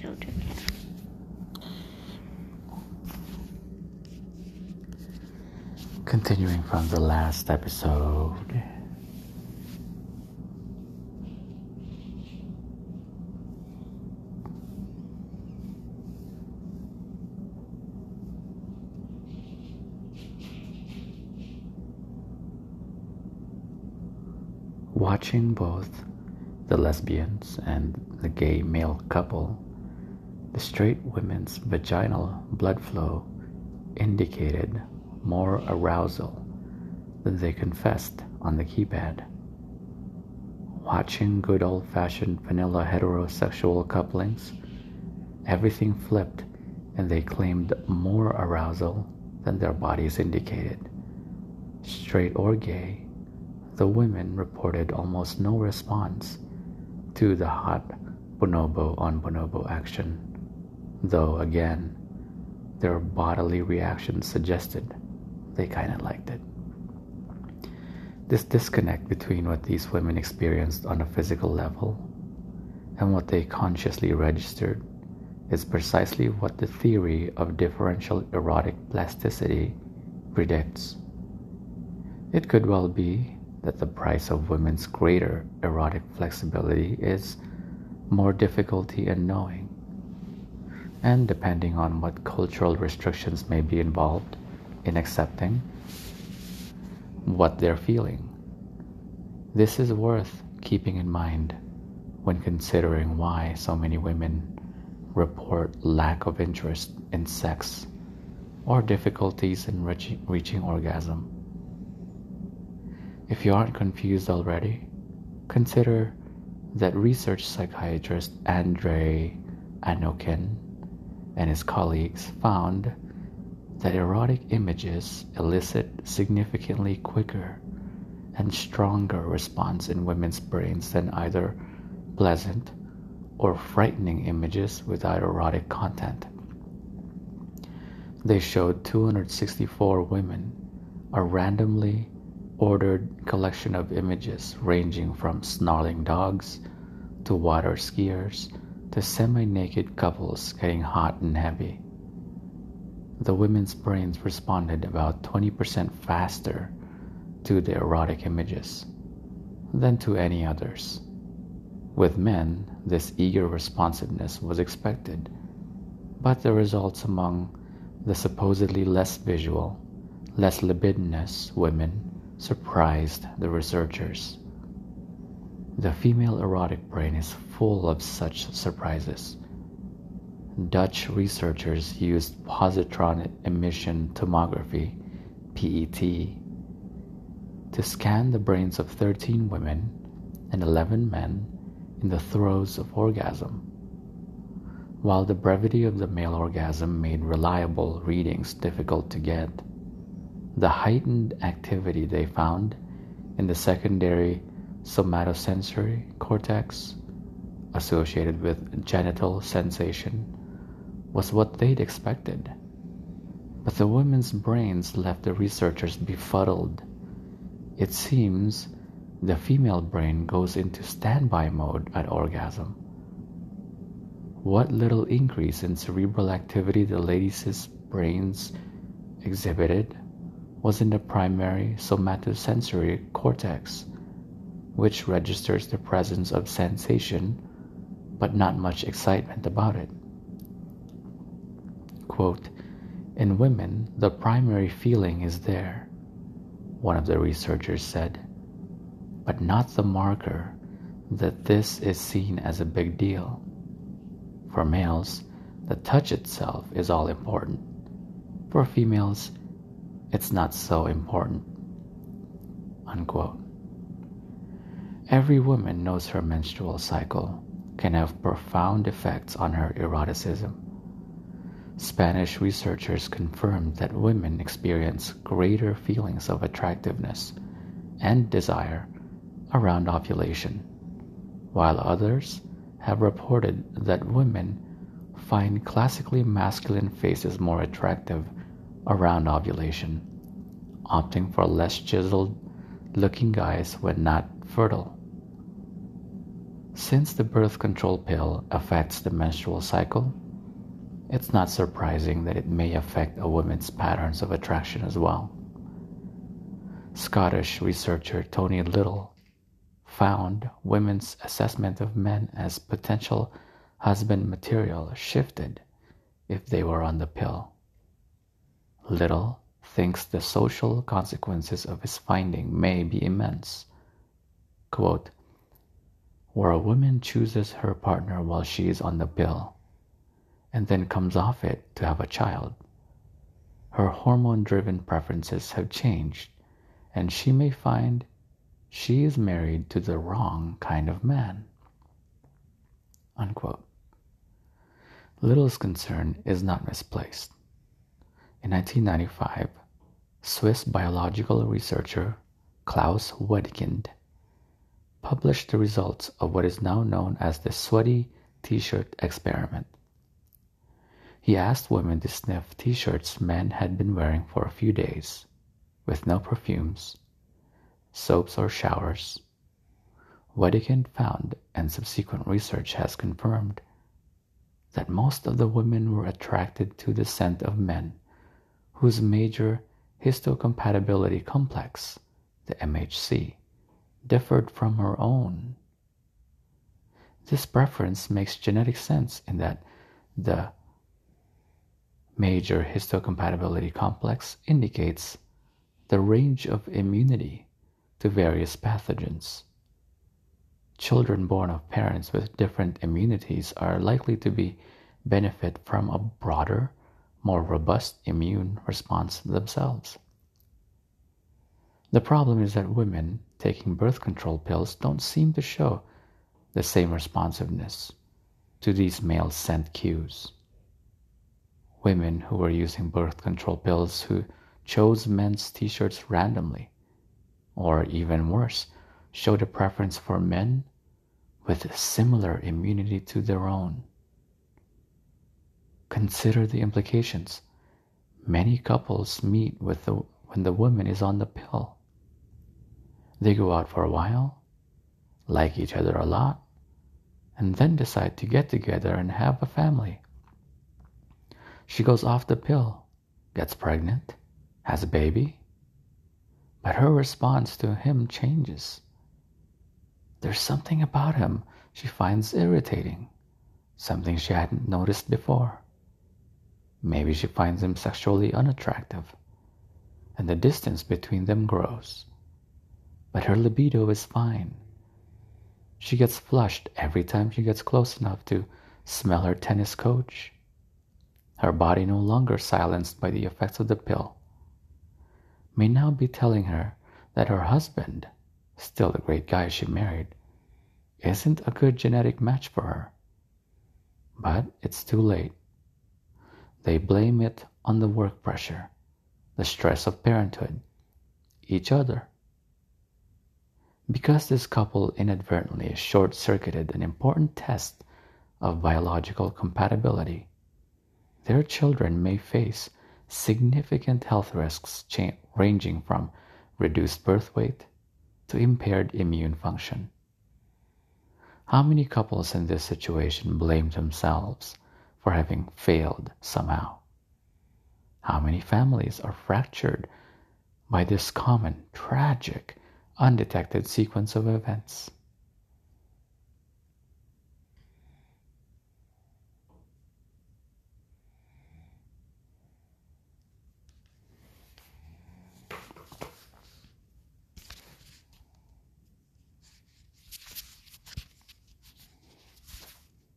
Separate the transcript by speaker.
Speaker 1: filter
Speaker 2: Continuing from the last episode. Watching both the lesbians and the gay male couple, the straight women's vaginal blood flow indicated more arousal than they confessed on the keypad. Watching good old fashioned vanilla heterosexual couplings, everything flipped and they claimed more arousal than their bodies indicated. Straight or gay, the women reported almost no response to the hot bonobo on bonobo action, though again, their bodily reactions suggested they kind of liked it. This disconnect between what these women experienced on a physical level and what they consciously registered is precisely what the theory of differential erotic plasticity predicts. It could well be that the price of women's greater erotic flexibility is more difficulty in knowing. And depending on what cultural restrictions may be involved, in accepting what they're feeling. This is worth keeping in mind when considering why so many women report lack of interest in sex or difficulties in reaching, reaching orgasm. If you aren't confused already, consider that research psychiatrist Andrei Anokhin and his colleagues found that erotic images elicit significantly quicker and stronger response in women's brains than either pleasant or frightening images without erotic content. They showed 264 women are randomly ordered collection of images ranging from snarling dogs to water skiers to semi naked couples getting hot and heavy the women's brains responded about 20% faster to the erotic images than to any others. With men, this eager responsiveness was expected, but the results among the supposedly less visual, less libidinous women surprised the researchers. The female erotic brain is full of such surprises. Dutch researchers used positron emission tomography (PET) to scan the brains of 13 women and 11 men in the throes of orgasm. While the brevity of the male orgasm made reliable readings difficult to get, the heightened activity they found in the secondary somatosensory cortex associated with genital sensation was what they'd expected. But the women's brains left the researchers befuddled. It seems the female brain goes into standby mode at orgasm. What little increase in cerebral activity the ladies' brains exhibited was in the primary somatosensory cortex, which registers the presence of sensation but not much excitement about it. Quote, In women, the primary feeling is there, one of the researchers said, but not the marker that this is seen as a big deal. For males, the touch itself is all important. For females, it's not so important. Unquote. Every woman knows her menstrual cycle can have profound effects on her eroticism. Spanish researchers confirmed that women experience greater feelings of attractiveness and desire around ovulation, while others have reported that women find classically masculine faces more attractive around ovulation, opting for less chiseled looking guys when not fertile. Since the birth control pill affects the menstrual cycle, it's not surprising that it may affect a woman's patterns of attraction as well. Scottish researcher Tony Little found women's assessment of men as potential husband material shifted if they were on the pill. Little thinks the social consequences of his finding may be immense. Quote, where a woman chooses her partner while she is on the pill and then comes off it to have a child. Her hormone driven preferences have changed, and she may find she is married to the wrong kind of man. Unquote. Little's concern is not misplaced. In 1995, Swiss biological researcher Klaus Wedekind published the results of what is now known as the sweaty t-shirt experiment. He asked women to sniff t-shirts men had been wearing for a few days, with no perfumes, soaps or showers. Wedekind found, and subsequent research has confirmed, that most of the women were attracted to the scent of men whose major histocompatibility complex, the MHC, differed from her own. This preference makes genetic sense in that the major histocompatibility complex indicates the range of immunity to various pathogens. Children born of parents with different immunities are likely to be benefit from a broader, more robust immune response themselves. The problem is that women taking birth control pills don't seem to show the same responsiveness to these male scent cues. Women who were using birth control pills who chose men's t shirts randomly, or even worse, showed a preference for men with similar immunity to their own. Consider the implications. Many couples meet with the, when the woman is on the pill they go out for a while, like each other a lot, and then decide to get together and have a family. She goes off the pill, gets pregnant, has a baby, but her response to him changes. There's something about him she finds irritating, something she hadn't noticed before. Maybe she finds him sexually unattractive, and the distance between them grows but her libido is fine. She gets flushed every time she gets close enough to smell her tennis coach. Her body no longer silenced by the effects of the pill may now be telling her that her husband, still the great guy she married, isn't a good genetic match for her. But it's too late. They blame it on the work pressure, the stress of parenthood, each other, because this couple inadvertently short circuited an important test of biological compatibility, their children may face significant health risks ranging from reduced birth weight to impaired immune function. How many couples in this situation blame themselves for having failed somehow? How many families are fractured by this common, tragic undetected sequence of events.